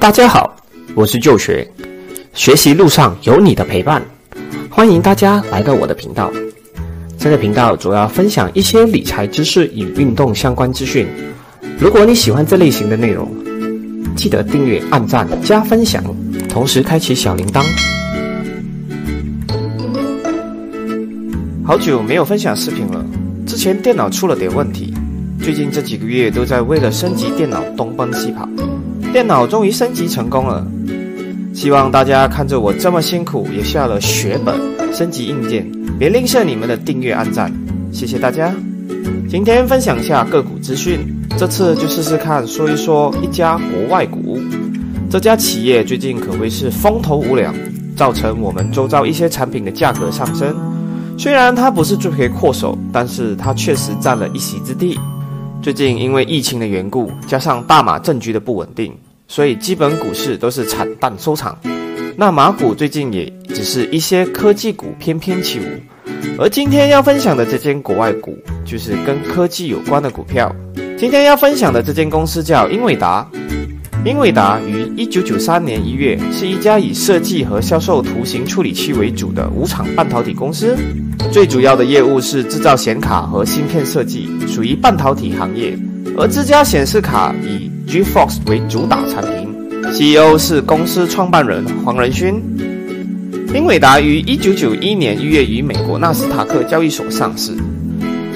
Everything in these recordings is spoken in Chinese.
大家好，我是旧学，学习路上有你的陪伴，欢迎大家来到我的频道。这个频道主要分享一些理财知识与运动相关资讯。如果你喜欢这类型的内容，记得订阅、按赞、加分享，同时开启小铃铛。好久没有分享视频了，之前电脑出了点问题，最近这几个月都在为了升级电脑东奔西跑。电脑终于升级成功了，希望大家看着我这么辛苦，也下了血本升级硬件，别吝啬你们的订阅、按赞，谢谢大家。今天分享一下个股资讯，这次就试试看说一说一家国外股。这家企业最近可谓是风头无两，造成我们周遭一些产品的价格上升。虽然它不是罪魁祸首，但是它确实占了一席之地。最近因为疫情的缘故，加上大马政局的不稳定，所以基本股市都是惨淡收场。那马股最近也只是一些科技股翩翩起舞。而今天要分享的这间国外股，就是跟科技有关的股票。今天要分享的这间公司叫英伟达。英伟达于一九九三年一月是一家以设计和销售图形处理器为主的无厂半导体公司，最主要的业务是制造显卡和芯片设计，属于半导体行业。而这家显示卡以 GeForce 为主打产品，CEO 是公司创办人黄仁勋。英伟达于一九九一年一月于美国纳斯达克交易所上市。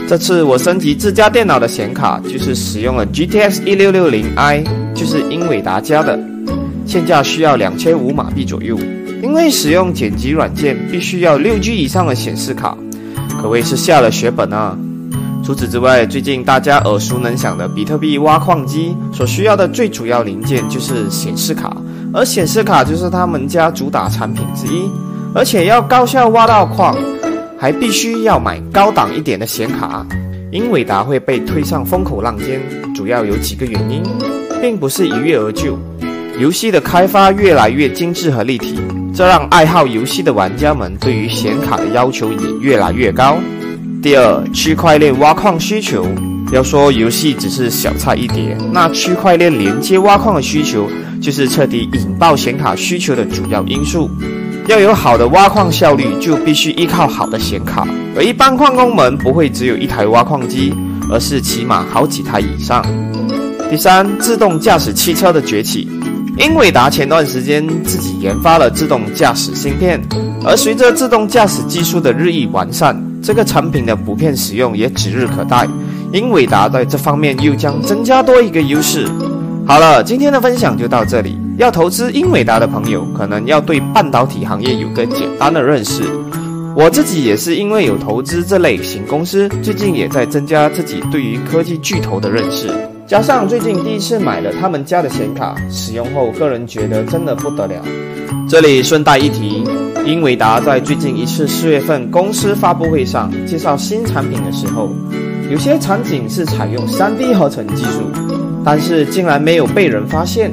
这次我升级自家电脑的显卡，就是使用了 GTX 一六六零 i，就是英伟达家的，现价需要两千五马币左右。因为使用剪辑软件必须要六 G 以上的显示卡，可谓是下了血本啊。除此之外，最近大家耳熟能详的比特币挖矿机所需要的最主要零件就是显示卡，而显示卡就是他们家主打产品之一，而且要高效挖到矿。还必须要买高档一点的显卡，英伟达会被推上风口浪尖，主要有几个原因，并不是一跃而就。游戏的开发越来越精致和立体，这让爱好游戏的玩家们对于显卡的要求也越来越高。第二，区块链挖矿需求，要说游戏只是小菜一碟，那区块链连接挖矿的需求，就是彻底引爆显卡需求的主要因素。要有好的挖矿效率，就必须依靠好的显卡。而一般矿工们不会只有一台挖矿机，而是起码好几台以上。第三，自动驾驶汽车的崛起。英伟达前段时间自己研发了自动驾驶芯片，而随着自动驾驶技术的日益完善，这个产品的普遍使用也指日可待。英伟达在这方面又将增加多一个优势。好了，今天的分享就到这里。要投资英伟达的朋友，可能要对半导体行业有个简单的认识。我自己也是因为有投资这类型公司，最近也在增加自己对于科技巨头的认识。加上最近第一次买了他们家的显卡，使用后个人觉得真的不得了。这里顺带一提，英伟达在最近一次四月份公司发布会上介绍新产品的时候，有些场景是采用 3D 合成技术，但是竟然没有被人发现。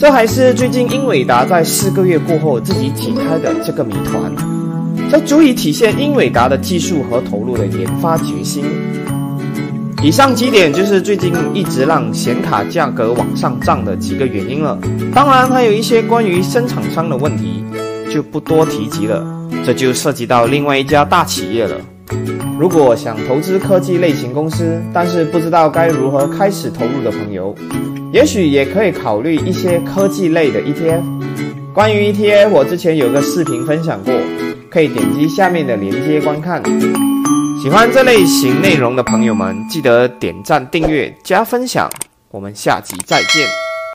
这还是最近英伟达在四个月过后自己解开的这个谜团，这足以体现英伟达的技术和投入的研发决心。以上几点就是最近一直让显卡价格往上涨的几个原因了。当然还有一些关于生产商的问题，就不多提及了。这就涉及到另外一家大企业了。如果想投资科技类型公司，但是不知道该如何开始投入的朋友。也许也可以考虑一些科技类的 ETF。关于 ETF，我之前有个视频分享过，可以点击下面的链接观看。喜欢这类型内容的朋友们，记得点赞、订阅、加分享。我们下集再见。